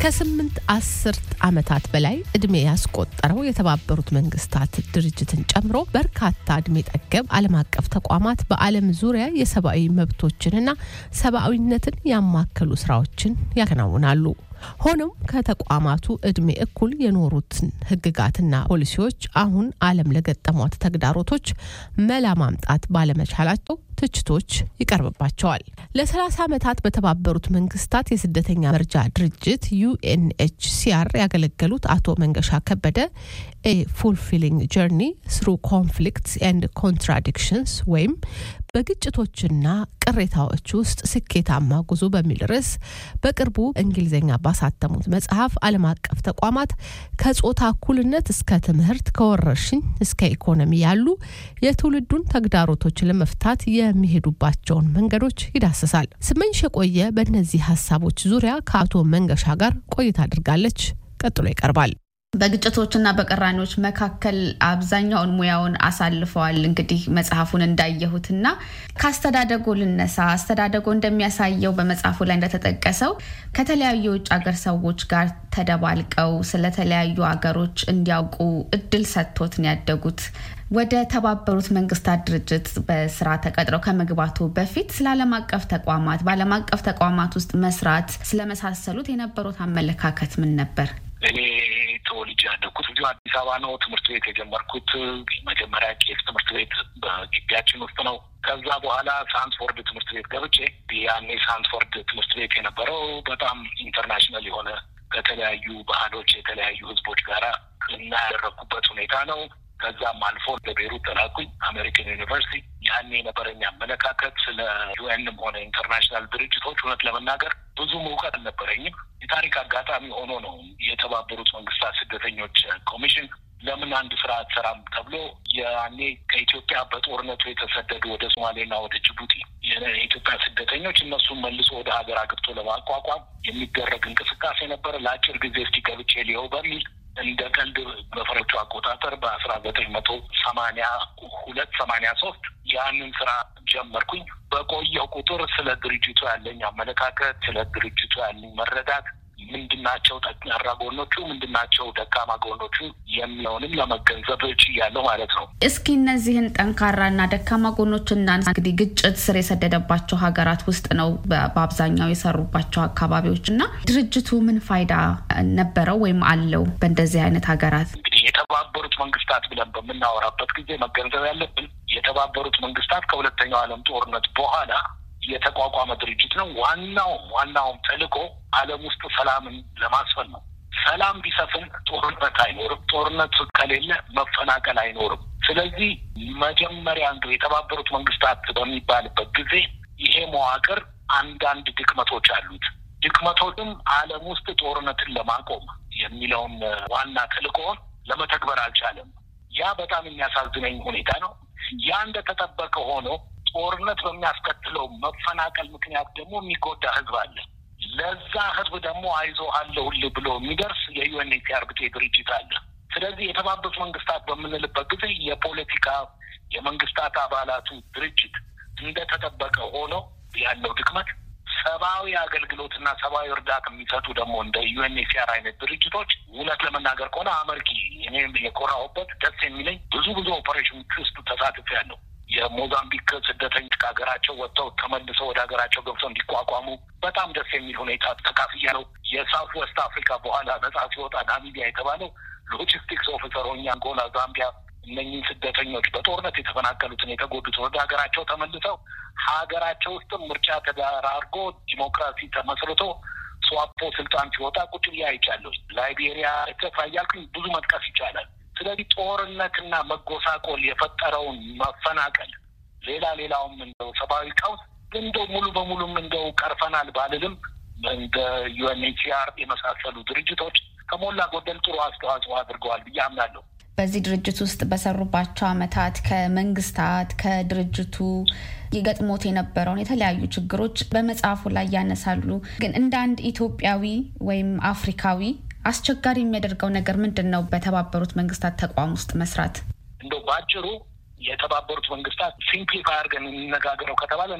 ከስምንት አስርት ዓመታት በላይ እድሜ ያስቆጠረው የተባበሩት መንግስታት ድርጅትን ጨምሮ በርካታ እድሜ ጠገብ ዓለም አቀፍ ተቋማት በዓለም ዙሪያ የሰብአዊ መብቶችንና ሰብአዊነትን ያማከሉ ስራዎችን ያከናውናሉ። ሆኖም ከተቋማቱ እድሜ እኩል የኖሩትን ህግጋትና ፖሊሲዎች አሁን ዓለም ለገጠሟት ተግዳሮቶች መላ ማምጣት ባለመቻላቸው ትችቶች ይቀርብባቸዋል። ለ30 ዓመታት በተባበሩት መንግስታት የስደተኛ መርጃ ድርጅት UNHCR ያገለገሉት አቶ መንገሻ ከበደ A Fulfilling Journey Through Conflicts and Contradictions ወይም በግጭቶችና ቅሬታዎች ውስጥ ስኬታማ ጉዞ በሚል ርዕስ በቅርቡ እንግሊዝኛ ባሳተሙት መጽሐፍ ዓለም አቀፍ ተቋማት ከፆታ እኩልነት እስከ ትምህርት፣ ከወረርሽኝ እስከ ኢኮኖሚ ያሉ የትውልዱን ተግዳሮቶች ለመፍታት የሚሄዱባቸውን መንገዶች ይዳስሳል። ስመኝሽ የቆየ በእነዚህ ሀሳቦች ዙሪያ ከአቶ መንገሻ ጋር ቆይታ አድርጋለች። ቀጥሎ ይቀርባል። በግጭቶችና በቀራኒዎች መካከል አብዛኛውን ሙያውን አሳልፈዋል። እንግዲህ መጽሐፉን እንዳየሁትና ከአስተዳደጎ ልነሳ። አስተዳደጎ እንደሚያሳየው በመጽሐፉ ላይ እንደተጠቀሰው ከተለያዩ የውጭ ሀገር ሰዎች ጋር ተደባልቀው ስለተለያዩ ሀገሮች እንዲያውቁ እድል ሰጥቶት ነው ያደጉት። ወደ ተባበሩት መንግስታት ድርጅት በስራ ተቀጥረው ከመግባቱ በፊት ስለ ዓለም አቀፍ ተቋማት፣ በዓለም አቀፍ ተቋማት ውስጥ መስራት ስለመሳሰሉት የነበሩት አመለካከት ምን ነበር? እኔ ተወልጄ እዚሁ አዲስ አበባ ነው። ትምህርት ቤት የጀመርኩት መጀመሪያ ቄስ ትምህርት ቤት በግቢያችን ውስጥ ነው። ከዛ በኋላ ሳንስፎርድ ትምህርት ቤት ገብቼ ያኔ ሳንስፎርድ ትምህርት ቤት የነበረው በጣም international የሆነ ከተለያዩ ባህሎች የተለያዩ ህዝቦች ጋራ እና ሁኔታ ነው። ከዛም አልፎ ለቤሩት ተላኩኝ አሜሪካን ዩኒቨርሲቲ። ያኔ የነበረኝ አመለካከት ስለ UN ም ሆነ international ድርጅቶች እውነት ለመናገር ብዙም እውቀት አልነበረኝም። የታሪክ አጋጣሚ ሆኖ ነው የተባበሩት መንግስታት ስደተኞች ኮሚሽን ለምን አንድ ስራ አትሰራም ተብሎ ያኔ ከኢትዮጵያ በጦርነቱ የተሰደዱ ወደ ሶማሌና ወደ ጅቡቲ የኢትዮጵያ ስደተኞች እነሱን መልሶ ወደ ሀገር አግብቶ ለማቋቋም የሚደረግ እንቅስቃሴ ነበረ። ለአጭር ጊዜ እስቲ ገብቼ ሊየው በሚል እንደ ቀልድ በፈረንጆቹ አቆጣጠር በአስራ ዘጠኝ መቶ ሰማኒያ ሁለት ሰማኒያ ሶስት ያንን ስራ ጀመርኩኝ። በቆየው ቁጥር ስለ ድርጅቱ ያለኝ አመለካከት፣ ስለ ድርጅቱ ያለኝ መረዳት ምንድናቸው ጠንካራ ጎኖቹ፣ ምንድናቸው ደካማ ጎኖቹ የሚለውንም ለመገንዘብ ችያለሁ ማለት ነው። እስኪ እነዚህን ጠንካራና ደካማ ጎኖችና እንግዲህ ግጭት ስር የሰደደባቸው ሀገራት ውስጥ ነው በአብዛኛው የሰሩባቸው አካባቢዎች እና ድርጅቱ ምን ፋይዳ ነበረው ወይም አለው በእንደዚህ አይነት ሀገራት? እንግዲህ የተባበሩት መንግስታት ብለን በምናወራበት ጊዜ መገንዘብ ያለብን የተባበሩት መንግስታት ከሁለተኛው ዓለም ጦርነት በኋላ የተቋቋመ ድርጅት ነው። ዋናውም ዋናውም ተልዕኮ ዓለም ውስጥ ሰላምን ለማስፈን ነው። ሰላም ቢሰፍን ጦርነት አይኖርም። ጦርነት ከሌለ መፈናቀል አይኖርም። ስለዚህ መጀመሪያ እንደው የተባበሩት መንግስታት በሚባልበት ጊዜ ይሄ መዋቅር አንዳንድ ድክመቶች አሉት። ድክመቶችም ዓለም ውስጥ ጦርነትን ለማቆም የሚለውን ዋና ተልዕኮውን ለመተግበር አልቻለም። ያ በጣም የሚያሳዝነኝ ሁኔታ ነው። ያ እንደተጠበቀ ሆኖ ጦርነት በሚያስከትለው መፈናቀል ምክንያት ደግሞ የሚጎዳ ህዝብ አለ። ለዛ ህዝብ ደግሞ አይዞህ አለሁልህ ብሎ የሚደርስ የ UNHCR ብጤ ድርጅት አለ። ስለዚህ የተባበሩት መንግስታት በምንልበት ጊዜ የፖለቲካ የመንግስታት አባላቱ ድርጅት እንደተጠበቀ ሆኖ ያለው ድክመት ሰብአዊ አገልግሎትና ሰብአዊ እርዳታ የሚሰጡ ደግሞ እንደ UNHCR አይነት ድርጅቶች እውነት ለመናገር ከሆነ አመርቂ እኔም የኮራሁበት ደስ የሚለኝ ብዙ ብዙ ኦፐሬሽኖች ውስጥ ተሳትፌያለሁ። የሞዛምቢክ ስደተኞች ከሀገራቸው ወጥተው ተመልሰው ወደ ሀገራቸው ገብተው እንዲቋቋሙ በጣም ደስ የሚል ሁኔታ ተካፍያለሁ። የ South West Africa በኋላ ነጻ ሲወጣ ናሚቢያ የተባለው logistics officer ሆኜ አንጎላ፣ ዛምቢያ እነኝህን ስደተኞች በጦርነት የተፈናቀሉትን የተጎዱት ወደ ሀገራቸው ተመልሰው ሀገራቸው ውስጥም ምርጫ ተደራርጎ ዲሞክራሲ ተመስርቶ ስዋፖ ስልጣን ሲወጣ ቁጭ ብዬ አይቻለሁ። ላይቤሪያ ኤርትራ እያልኩኝ ብዙ መጥቀስ ይቻላል። ስለዚህ ጦርነትና መጎሳቆል የፈጠረውን መፈናቀል፣ ሌላ ሌላውም እንደው ሰብአዊ ቀውስ እንደው ሙሉ በሙሉም እንደው ቀርፈናል ባልልም እንደ UNHCR የመሳሰሉ ድርጅቶች ከሞላ ጎደል ጥሩ አስተዋጽኦ አድርገዋል ብዬ አምናለሁ። በዚህ ድርጅት ውስጥ በሰሩባቸው ዓመታት ከመንግስታት ከድርጅቱ ይገጥሞት የነበረውን የተለያዩ ችግሮች በመጽሐፉ ላይ ያነሳሉ። ግን እንደ አንድ ኢትዮጵያዊ ወይም አፍሪካዊ አስቸጋሪ የሚያደርገው ነገር ምንድን ነው? በተባበሩት መንግስታት ተቋም ውስጥ መስራት እንደው በአጭሩ የተባበሩት መንግስታት simplify አድርገን የሚነጋገረው ከተባለ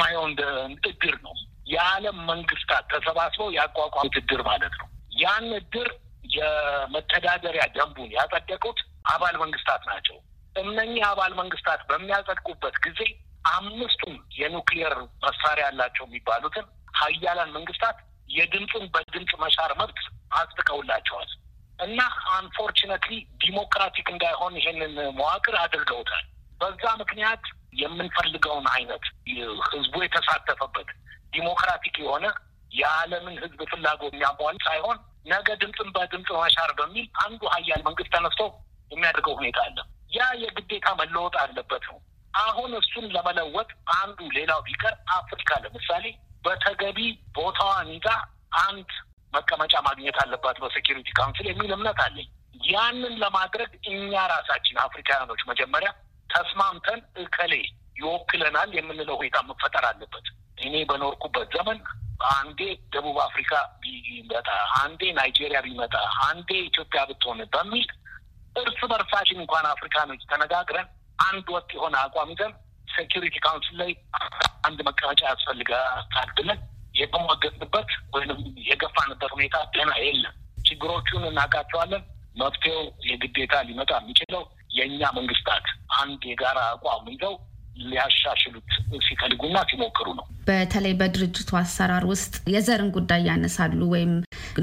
ማየው እንደ እድር ነው። የዓለም መንግስታት ተሰባስበው ያቋቋሙት እድር ማለት ነው። ያን እድር የመተዳደሪያ ደንቡን ያጸደቁት አባል መንግስታት ናቸው። እነኚህ አባል መንግስታት በሚያጸድቁበት ጊዜ አምስቱም የኑክሊየር መሳሪያ ያላቸው የሚባሉትን ሀያላን መንግስታት የድምፅን በድምፅ መሻር መብት አጽድቀውላቸዋል እና አንፎርችነትሊ ዲሞክራቲክ እንዳይሆን ይሄንን መዋቅር አድርገውታል። በዛ ምክንያት የምንፈልገውን አይነት ህዝቡ የተሳተፈበት ዲሞክራቲክ የሆነ የዓለምን ህዝብ ፍላጎት የሚያሟል ሳይሆን ነገ ድምፅን በድምፅ መሻር በሚል አንዱ ሀያል መንግስት ተነስቶ የሚያደርገው ሁኔታ አለ። ያ የግዴታ መለወጥ አለበት ነው። አሁን እሱን ለመለወጥ አንዱ ሌላው ቢቀር አፍሪካ ለምሳሌ በተገቢ ቦታዋን ይዛ አንድ መቀመጫ ማግኘት አለባት በ Security Council የሚል እምነት አለኝ። ያንን ለማድረግ እኛ ራሳችን አፍሪካውያኖች መጀመሪያ ተስማምተን እከሌ ይወክለናል የምንለው ሁኔታ መፈጠር አለበት። እኔ በኖርኩበት ዘመን አንዴ ደቡብ አፍሪካ ቢመጣ፣ አንዴ ናይጄሪያ ቢመጣ፣ አንዴ ኢትዮጵያ ብትሆን በሚል እርስ በርሳችን እንኳን አፍሪካኖች ተነጋግረን አንድ ወጥ የሆነ አቋም ይዘን Security Council ላይ አንድ መቀመጫ ያስፈልጋል ብለን የተሟገጥንበት ወይም የገፋንበት ሁኔታ ገና የለም። ችግሮቹን እናውቃቸዋለን። መፍትሄው የግዴታ ሊመጣ የሚችለው የእኛ መንግስታት አንድ የጋራ አቋም ይዘው ሊያሻሽሉት ሲፈልጉና ሲሞክሩ ነው። በተለይ በድርጅቱ አሰራር ውስጥ የዘርን ጉዳይ ያነሳሉ ወይም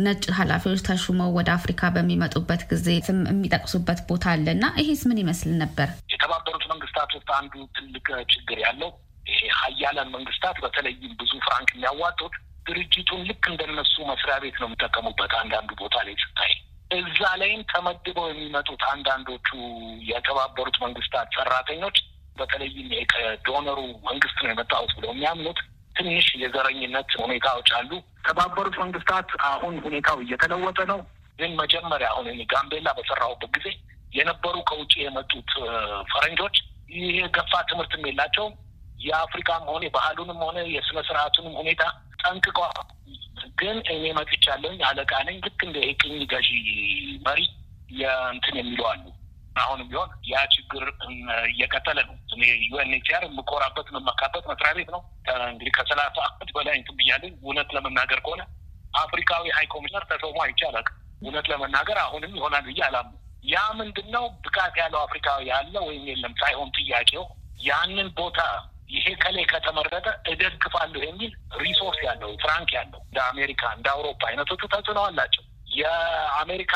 ነጭ ኃላፊዎች ተሹመው ወደ አፍሪካ በሚመጡበት ጊዜ ስም የሚጠቅሱበት ቦታ አለ እና ይሄስ ምን ይመስል ነበር? የተባበሩት መንግስታት ውስጥ አንዱ ትልቅ ችግር ያለው ይሄ ሀያላን መንግስታት በተለይም ብዙ ፍራንክ የሚያዋጡት ድርጅቱን ልክ እንደነሱ መስሪያ ቤት ነው የሚጠቀሙበት። አንዳንዱ ቦታ ላይ ስታይ እዛ ላይም ተመድበው የሚመጡት አንዳንዶቹ የተባበሩት መንግስታት ሰራተኞች በተለይም ከዶነሩ መንግስት ነው የመጣሁት ብለው የሚያምኑት ትንሽ የዘረኝነት ሁኔታዎች አሉ። የተባበሩት መንግስታት አሁን ሁኔታው እየተለወጠ ነው። ግን መጀመሪያ አሁን ጋምቤላ በሰራሁበት ጊዜ የነበሩ ከውጭ የመጡት ፈረንጆች ይህ የገፋ ትምህርትም የላቸውም። የአፍሪካም ሆነ የባህሉንም ሆነ የስነ ስርዓቱንም ሁኔታ ጠንቅቀው ግን እኔ መጥቻለሁኝ አለቃ ነኝ ልክ እንደ ቅኝ ገዢ መሪ የእንትን የሚሉ አሉ። አሁንም ቢሆን ያ ችግር እየቀጠለ ነው። እኔ UNHCR የምኮራበት የምመካበት መስሪያ ቤት ነው። እንግዲህ ከሰላሳ አመት በላይ እንትን ብያለኝ። እውነት ለመናገር ከሆነ አፍሪካዊ high commissioner ተሾሞ አይቼ አላውቅም። እውነት ለመናገር አሁንም ይሆናል ብዬ አላምንም። ያ ምንድን ነው ብቃት ያለው አፍሪካዊ ያለ ወይም የለም ሳይሆን ጥያቄው ያንን ቦታ ይሄ ከላይ ከተመረጠ እደግፋለሁ የሚል resource ያለው ፍራንክ ያለው እንደ አሜሪካ እንደ አውሮፓ አይነቶቹ ተጽዕኖ አላቸው። የአሜሪካ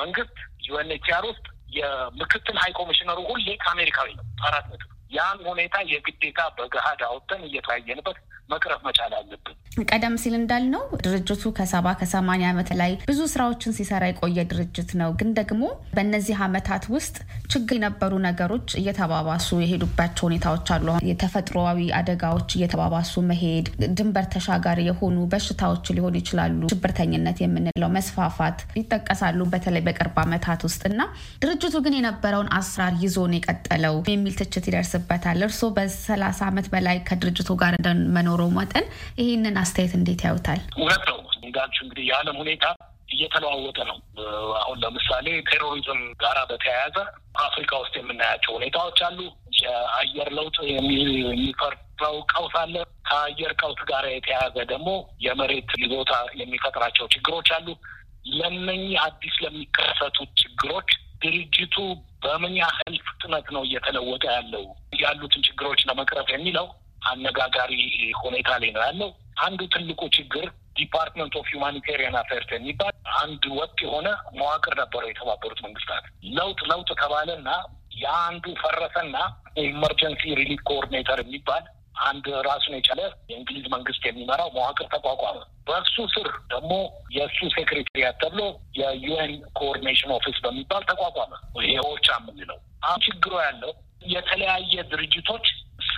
መንግስት UNHCR ውስጥ የምክትል high commissioner ኡ ሁሌ ከአሜሪካዊ ነው። አራት ነጥብ ያን ሁኔታ የግዴታ በገሀድ አውጥተን እየተወያየንበት መቅረፍ መቻል አለብን። ቀደም ሲል እንዳልነው ድርጅቱ ከሰባ ከሰማንያ ዓመት ላይ ብዙ ስራዎችን ሲሰራ የቆየ ድርጅት ነው። ግን ደግሞ በእነዚህ ዓመታት ውስጥ ችግር የነበሩ ነገሮች እየተባባሱ የሄዱባቸው ሁኔታዎች አሉ። የተፈጥሮዊ አደጋዎች እየተባባሱ መሄድ፣ ድንበር ተሻጋሪ የሆኑ በሽታዎች ሊሆኑ ይችላሉ። ሽብርተኝነት የምንለው መስፋፋት ይጠቀሳሉ፣ በተለይ በቅርብ ዓመታት ውስጥ እና ድርጅቱ ግን የነበረውን አሰራር ይዞ ነው የቀጠለው የሚል ትችት ይደርስበታል። እርስዎ በሰላሳ ዓመት በላይ ከድርጅቱ ጋር እንደመኖሩ መጠን ይህንን አስተያየት እንዴት ያዩታል? እውነት ነው እንዳልሽው እንግዲህ የዓለም ሁኔታ እየተለዋወጠ ነው። አሁን ለምሳሌ ቴሮሪዝም ጋራ በተያያዘ አፍሪካ ውስጥ የምናያቸው ሁኔታዎች አሉ። የአየር ለውጥ የሚፈጥረው ቀውስ አለ። ከአየር ቀውስ ጋር የተያያዘ ደግሞ የመሬት ይዞታ የሚፈጥራቸው ችግሮች አሉ። ለነኚህ አዲስ ለሚከሰቱት ችግሮች ድርጅቱ በምን ያህል ፍጥነት ነው እየተለወጠ ያለው ያሉትን ችግሮች ለመቅረፍ የሚለው አነጋጋሪ ሁኔታ ላይ ነው ያለው። አንዱ ትልቁ ችግር Department of Humanitarian Affairs የሚባል አንድ ወጥ የሆነ መዋቅር ነበረው የተባበሩት መንግስታት። ለውጥ ለውጥ ተባለና የአንዱ ፈረሰና Emergency Relief Coordinator የሚባል አንድ ራሱን የቻለ የእንግሊዝ መንግስት የሚመራው መዋቅር ተቋቋመ። በእሱ ስር ደግሞ የእሱ secretariat ተብሎ የ UN Coordination Office በሚባል ተቋቋመ። ይሄ ኦቻ የምንለው አሁን ችግሩ ያለው የተለያየ ድርጅቶች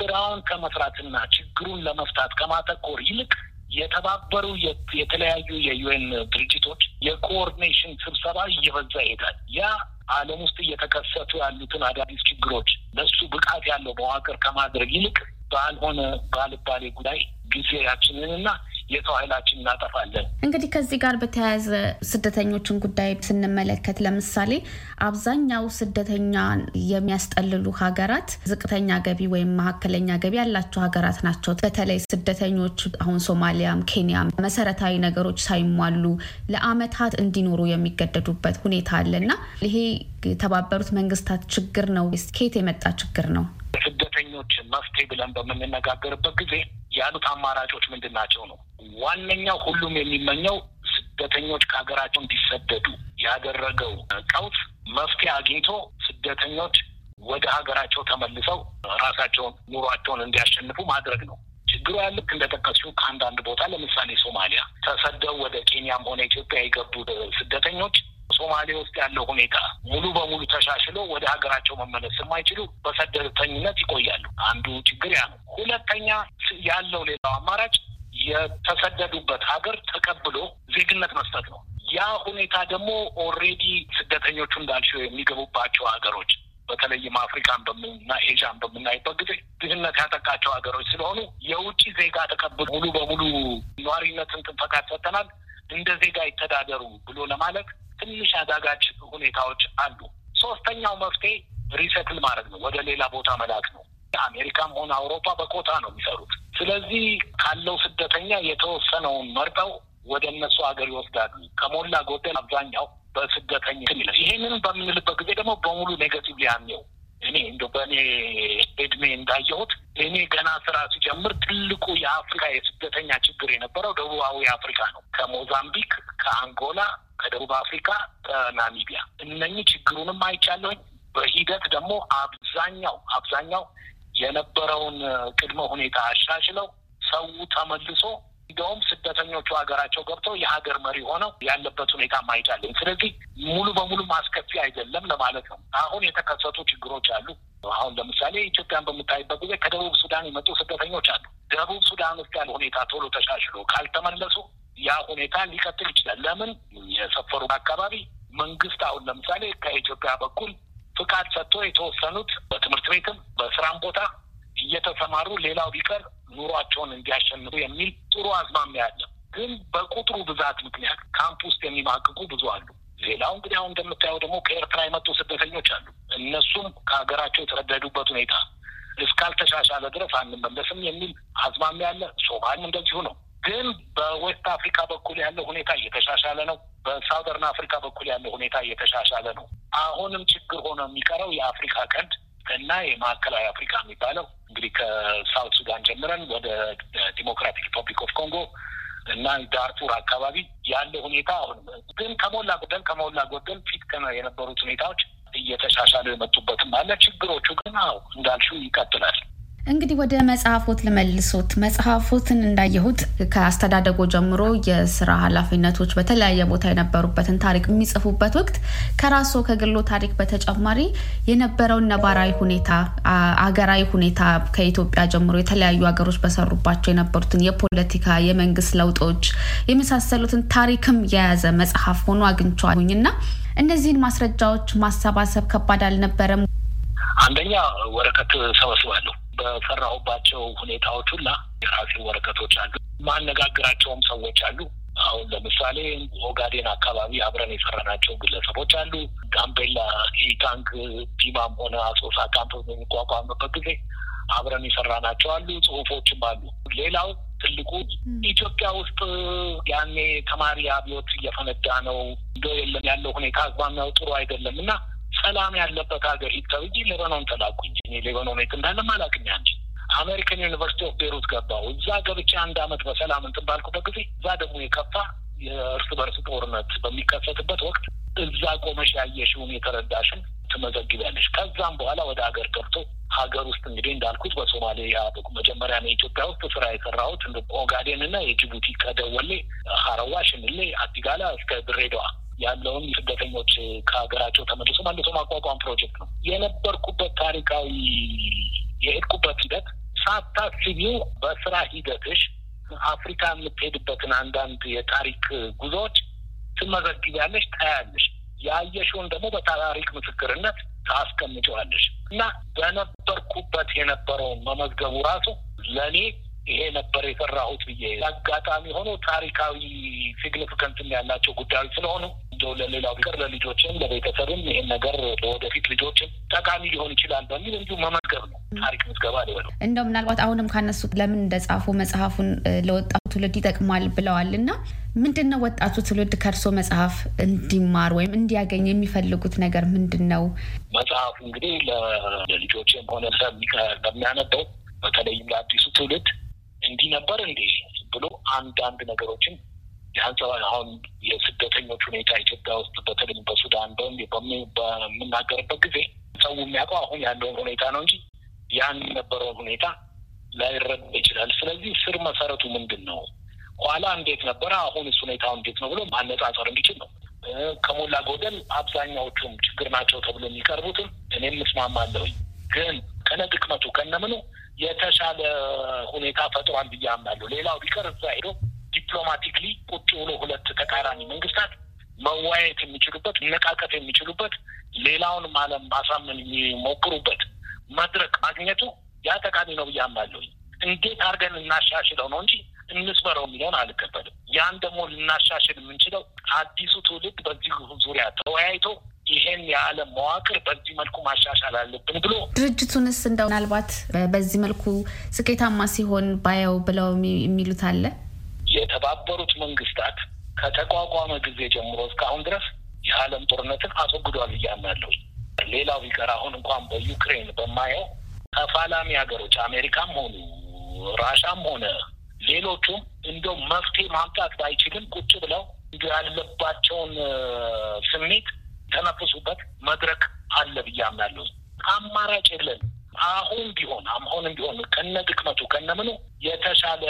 ስራውን ከመስራትና ችግሩን ለመፍታት ከማተኮር ይልቅ የተባበሩ የተለያዩ የዩኤን ድርጅቶች የኮኦርዲኔሽን ስብሰባ እየበዛ ይሄዳል። ያ ዓለም ውስጥ እየተከሰቱ ያሉትን አዳዲስ ችግሮች ለሱ ብቃት ያለው መዋቅር ከማድረግ ይልቅ ባልሆነ ባልባሌ ጉዳይ ጊዜያችንንና የሰው ኃይላችን እናጠፋለን። እንግዲህ ከዚህ ጋር በተያያዘ ስደተኞችን ጉዳይ ስንመለከት ለምሳሌ አብዛኛው ስደተኛ የሚያስጠልሉ ሀገራት ዝቅተኛ ገቢ ወይም መካከለኛ ገቢ ያላቸው ሀገራት ናቸው። በተለይ ስደተኞች አሁን ሶማሊያም፣ ኬንያም መሰረታዊ ነገሮች ሳይሟሉ ለአመታት እንዲኖሩ የሚገደዱበት ሁኔታ አለ እና ይሄ የተባበሩት መንግስታት ችግር ነው ወይስ ከየት የመጣ ችግር ነው? ስደተኞች መፍትሄ ብለን በምንነጋገርበት ጊዜ ያሉት አማራጮች ምንድን ናቸው ነው። ዋነኛው ሁሉም የሚመኘው ስደተኞች ከሀገራቸው እንዲሰደዱ ያደረገው ቀውስ መፍትሄ አግኝቶ ስደተኞች ወደ ሀገራቸው ተመልሰው ራሳቸውን ኑሯቸውን እንዲያሸንፉ ማድረግ ነው። ችግሩ ያለ እንደጠቀሱ ከአንዳንድ ቦታ ለምሳሌ ሶማሊያ ተሰደው ወደ ኬንያም ሆነ ኢትዮጵያ የገቡ ስደተኞች ሶማሌ ውስጥ ያለው ሁኔታ ሙሉ በሙሉ ተሻሽሎ ወደ ሀገራቸው መመለስ የማይችሉ በስደተኝነት ይቆያሉ። አንዱ ችግር ያ ነው። ሁለተኛ ያለው ሌላው አማራጭ የተሰደዱበት ሀገር ተቀብሎ ዜግነት መስጠት ነው። ያ ሁኔታ ደግሞ already ስደተኞቹ እንዳልሽው የሚገቡባቸው ሀገሮች በተለይም አፍሪካን በምና ኤዥያን በምናይበት ጊዜ ድህነት ያጠቃቸው ሀገሮች ስለሆኑ የውጭ ዜጋ ተቀብሎ ሙሉ በሙሉ ነዋሪነትን ፈቃድ ሰጥተናል እንደ ዜጋ ይተዳደሩ ብሎ ለማለት ትንሽ አዳጋች ሁኔታዎች አሉ። ሶስተኛው መፍትሄ resettle ማድረግ ነው፣ ወደ ሌላ ቦታ መላክ ነው። አሜሪካም ሆነ አውሮፓ በኮታ ነው የሚሰሩት። ስለዚህ ካለው ስደተኛ የተወሰነውን መርጠው ወደ እነሱ ሀገር ይወስዳሉ። ከሞላ ጎደል አብዛኛው በስደተኛ ይላል። ይሄንን በምንልበት ጊዜ ደግሞ በሙሉ negative ሊያኔው እኔ እንደ በእኔ እድሜ እንዳየሁት እኔ ገና ስራ ሲጀምር ትልቁ የአፍሪካ የስደተኛ ችግር የነበረው ደቡባዊ አፍሪካ ነው። ከሞዛምቢክ፣ ከአንጎላ፣ ከደቡብ አፍሪካ፣ ከናሚቢያ እነኚህ ችግሩንም አይቻለሁኝ። በሂደት ደግሞ አብዛኛው አብዛኛው የነበረውን ቅድመ ሁኔታ አሻሽለው ሰው ተመልሶ እንደውም ስደተኞቹ ሀገራቸው ገብተው የሀገር መሪ ሆነው ያለበት ሁኔታ ማይቻለን። ስለዚህ ሙሉ በሙሉ ማስከፊ አይደለም ለማለት ነው። አሁን የተከሰቱ ችግሮች አሉ። አሁን ለምሳሌ ኢትዮጵያን በምታይበት ጊዜ ከደቡብ ሱዳን የመጡ ስደተኞች አሉ። ደቡብ ሱዳን ውስጥ ያለ ሁኔታ ቶሎ ተሻሽሎ ካልተመለሱ ያ ሁኔታ ሊቀጥል ይችላል። ለምን የሰፈሩ አካባቢ መንግስት አሁን ለምሳሌ ከኢትዮጵያ በኩል ፍቃድ ሰጥቶ የተወሰኑት በትምህርት ቤትም በስራም ቦታ እየተሰማሩ ሌላው ቢቀር ኑሯቸውን እንዲያሸንፉ የሚል ጥሩ አዝማሚያ አለ። ግን በቁጥሩ ብዛት ምክንያት ካምፕ ውስጥ የሚማቅቁ ብዙ አሉ። ሌላው እንግዲህ አሁን እንደምታየው ደግሞ ከኤርትራ የመጡ ስደተኞች አሉ። እነሱም ከሀገራቸው የተሰደዱበት ሁኔታ እስካልተሻሻለ ድረስ አንመለስም የሚል አዝማሚያ አለ። ሶማሊም እንደዚሁ ነው። ግን በ West Africa በኩል ያለው ሁኔታ እየተሻሻለ ነው። በ Southern Africa በኩል ያለው ሁኔታ እየተሻሻለ ነው። አሁንም ችግር ሆኖ የሚቀረው የአፍሪካ ቀንድ እና የማዕከላዊ አፍሪካ የሚባለው እንግዲህ ከ South Sudan ጀምረን ወደ Democratic Republic of Congo እና ዳርፉር አካባቢ ያለ ሁኔታ አሁን ግን ከሞላ ጎደል ከሞላ ጎደል ፊት የነበሩት ሁኔታዎች እየተሻሻሉ የመጡበትም አለ። ችግሮቹ ግን አዎ እንዳልሽው ይቀጥላል። እንግዲህ ወደ መጽሐፎት ልመልሶት። መጽሐፎትን እንዳየሁት ከአስተዳደጎ ጀምሮ የስራ ኃላፊነቶች በተለያየ ቦታ የነበሩበትን ታሪክ የሚጽፉበት ወቅት ከራስዎ ከግሎ ታሪክ በተጨማሪ የነበረውን ነባራዊ ሁኔታ፣ አገራዊ ሁኔታ ከኢትዮጵያ ጀምሮ የተለያዩ ሀገሮች በሰሩባቸው የነበሩትን የፖለቲካ የመንግስት ለውጦች የመሳሰሉትን ታሪክም የያዘ መጽሐፍ ሆኖ አግኝቼዋለሁኝ እና እነዚህን ማስረጃዎች ማሰባሰብ ከባድ አልነበረም? አንደኛ ወረቀት ሰበስባለሁ። በሰራሁባቸው ሁኔታዎች ሁላ የራሴ ወረቀቶች አሉ። ማነጋግራቸውም ሰዎች አሉ። አሁን ለምሳሌ ኦጋዴን አካባቢ አብረን የሰራናቸው ግለሰቦች አሉ። ጋምቤላ ኢታንግ ዲማም ሆነ አሶሳ ካምፕ በሚቋቋምበት ጊዜ አብረን የሰራናቸው አሉ። ጽሁፎችም አሉ። ሌላው ትልቁ ኢትዮጵያ ውስጥ ያኔ ተማሪ አብዮት እየፈነዳ ነው እንደ የለም ያለው ሁኔታ አዝማሚያው ጥሩ አይደለም እና ሰላም ያለበት ሀገር ሂድ ተብዬ ሌባኖን ተላኩኝ። እኔ ሌባኖን የት እንዳለም አላውቅም። ያንቺ American University of Beirut ገባሁ። እዛ ገብቼ አንድ አመት በሰላም እንትን ባልኩበት ጊዜ እዛ ደግሞ የከፋ የእርስ በርስ ጦርነት በሚከሰትበት ወቅት እዛ ቆመሽ ያየሽውን የተረዳሽን ትመዘግቢያለሽ። ከዛም በኋላ ወደ ሀገር ገብቶ ሀገር ውስጥ እንግዲህ እንዳልኩት በሶማሌ መጀመሪያ ነው ኢትዮጵያ ውስጥ ስራ የሰራሁት ኦጋዴን እና የጅቡቲ ከደወሌ፣ ሀረዋ፣ ሽንሌ፣ አዲጋላ እስከ ድሬዳዋ ያለውን ስደተኞች ከሀገራቸው ተመልሶ መልሶ ማቋቋም ፕሮጀክት ነው የነበርኩበት። ታሪካዊ የሄድኩበት ሂደት ሳታስቢው በስራ ሂደትሽ አፍሪካ የምትሄድበትን አንዳንድ የታሪክ ጉዞዎች ትመዘግቢያለሽ፣ ታያለሽ። ያየሽውን ደግሞ በታሪክ ምስክርነት ታስቀምጨዋለሽ እና በነበርኩበት የነበረውን መመዝገቡ ራሱ ለእኔ ይሄ ነበር የሰራሁት ብዬ አጋጣሚ ሆኖ ታሪካዊ significant ያላቸው ጉዳዮች ስለሆኑ እንደው ለሌላው ቢቀር ለልጆችም ለቤተሰብም ይሄን ነገር ለወደፊት ልጆችም ጠቃሚ ሊሆን ይችላል በሚል እንዲሁ መመዝገብ ነው። ታሪክ ምዝገባ ሊበለው እንደው ምናልባት አሁንም ካነሱት ለምን እንደጻፉ መጽሐፉን ለወጣቱ ትውልድ ይጠቅማል ብለዋል እና ምንድን ነው ወጣቱ ትውልድ ከእርሶ መጽሐፍ እንዲማር ወይም እንዲያገኝ የሚፈልጉት ነገር ምንድን ነው? መጽሐፉ እንግዲህ ለልጆችም ሆነ ለሚያነበው በተለይም ለአዲሱ ትውልድ እንዲህ ነበር እንዴ ብሎ አንዳንድ ነገሮችን ያንጸባ አሁን የስደተኞች ሁኔታ ኢትዮጵያ ውስጥ በተለይ በሱዳን በምናገርበት ጊዜ ሰው የሚያውቀው አሁን ያለውን ሁኔታ ነው እንጂ ያን የነበረውን ሁኔታ ላይረዳ ይችላል። ስለዚህ ስር መሰረቱ ምንድን ነው፣ ኋላ እንዴት ነበረ፣ አሁንስ ሁኔታው እንዴት ነው ብሎ ማነጻጸር እንዲችል ነው። ከሞላ ጎደል አብዛኛዎቹም ችግር ናቸው ተብሎ የሚቀርቡትም እኔም እስማማለሁኝ። ግን ከነ ድክመቱ ከነምኑ የተሻለ ሁኔታ ፈጥሯል ብዬ አምናለሁ። ሌላው ቢቀር እዛ ሄዶ ዲፕሎማቲክሊ ቁጭ ብሎ ሁለት ተቃራኒ መንግስታት መወያየት የሚችሉበት መነቃቀት የሚችሉበት ሌላውንም ዓለም ማሳመን የሚሞክሩበት መድረክ ማግኘቱ ያ ጠቃሚ ነው ብዬ አምናለሁኝ። እንዴት አድርገን እናሻሽለው ነው እንጂ እንስበረው የሚለውን አልቀበልም። ያን ደግሞ ልናሻሽል የምንችለው አዲሱ ትውልድ በዚህ ዙሪያ ተወያይቶ ይሄን የዓለም መዋቅር በዚህ መልኩ ማሻሻል አለብን ብሎ ድርጅቱንስ እንደው ምናልባት በዚህ መልኩ ስኬታማ ሲሆን ባየው ብለው የሚሉት አለ። የተባበሩት መንግስታት ከተቋቋመ ጊዜ ጀምሮ እስካሁን ድረስ የዓለም ጦርነትን አስወግዷል ብዬ አምናለሁ። ሌላው ቢቀር አሁን እንኳን በዩክሬን በማየው ተፋላሚ ሀገሮች አሜሪካም ሆኑ ራሻም ሆነ ሌሎቹም እንደው መፍትሄ ማምጣት ባይችልም ቁጭ ብለው እንዲ ያለባቸውን ስሜት ተነፍሱበት መድረክ አለ ብዬ አምናለሁ። አማራጭ የለን። አሁን ቢሆን አሁንም ቢሆን ከነ ድክመቱ ከነምኑ የተሻለ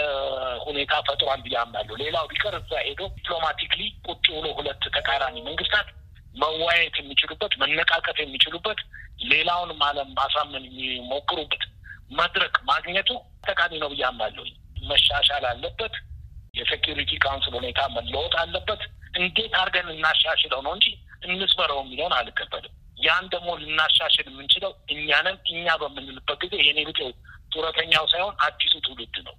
ሁኔታ ፈጥሯል ብዬ አምናለሁ። ሌላው ቢቀር እዛ ሄዶ ዲፕሎማቲክሊ ቁጭ ብሎ ሁለት ተቃራኒ መንግስታት መወያየት የሚችሉበት መነቃቀት የሚችሉበት ሌላውንም ዓለም ማሳመን የሚሞክሩበት መድረክ ማግኘቱ ጠቃሚ ነው ብዬ አምናለሁ። መሻሻል አለበት። የ Security Council ሁኔታ መለወጥ አለበት። እንዴት አድርገን እናሻሽለው ነው እንጂ እንስበረው የሚለውን አልቀበልም። ያን ደግሞ ልናሻሽል የምንችለው እኛንን እኛ በምንልበት ጊዜ የኔ ብጤው ጡረተኛው ሳይሆን አዲሱ ትውልድ ነው።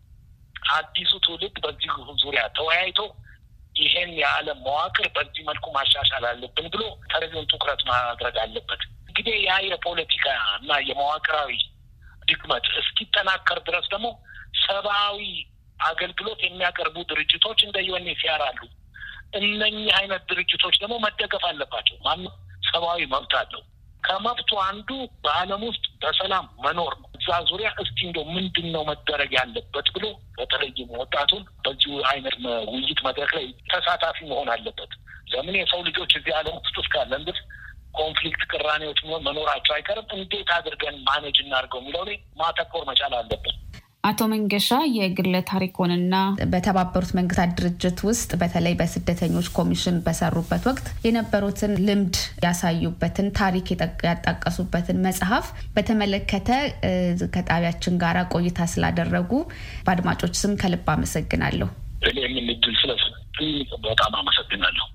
አዲሱ ትውልድ በዚህ ዙሪያ ተወያይቶ ይሄን የዓለም መዋቅር በዚህ መልኩ ማሻሻል አለብን ብሎ ተገቢውን ትኩረት ማድረግ አለበት። እንግዲህ ያ የፖለቲካ እና የመዋቅራዊ ድክመት እስኪጠናከር ድረስ ደግሞ ሰብአዊ አገልግሎት የሚያቀርቡ ድርጅቶች እንደ UNHCR አሉ። እነኚህ አይነት ድርጅቶች ደግሞ መደገፍ አለባቸው። ማንም ሰብአዊ መብት አለው። ከመብቱ አንዱ በዓለም ውስጥ በሰላም መኖር ነው። እዛ ዙሪያ እስቲ እንደው ምንድን ነው መደረግ ያለበት ብሎ በተለይም ወጣቱን በዚሁ አይነት ውይይት መድረክ ላይ ተሳታፊ መሆን አለበት። ለምን የሰው ልጆች እዚህ ዓለም ውስጥ እስካለን ድረስ conflict፣ ቅራኔዎች መኖራቸው አይቀርም። እንዴት አድርገን manage እናድርገው የሚለው ላይ ማተኮር መቻል አለበት። አቶ መንገሻ የግል ታሪኮንና በተባበሩት መንግስታት ድርጅት ውስጥ በተለይ በስደተኞች ኮሚሽን በሰሩበት ወቅት የነበሩትን ልምድ ያሳዩበትን ታሪክ ያጣቀሱበትን መጽሐፍ በተመለከተ ከጣቢያችን ጋር ቆይታ ስላደረጉ በአድማጮች ስም ከልብ አመሰግናለሁ። እኔ የምን ድል ስለሰጡኝ በጣም አመሰግናለሁ።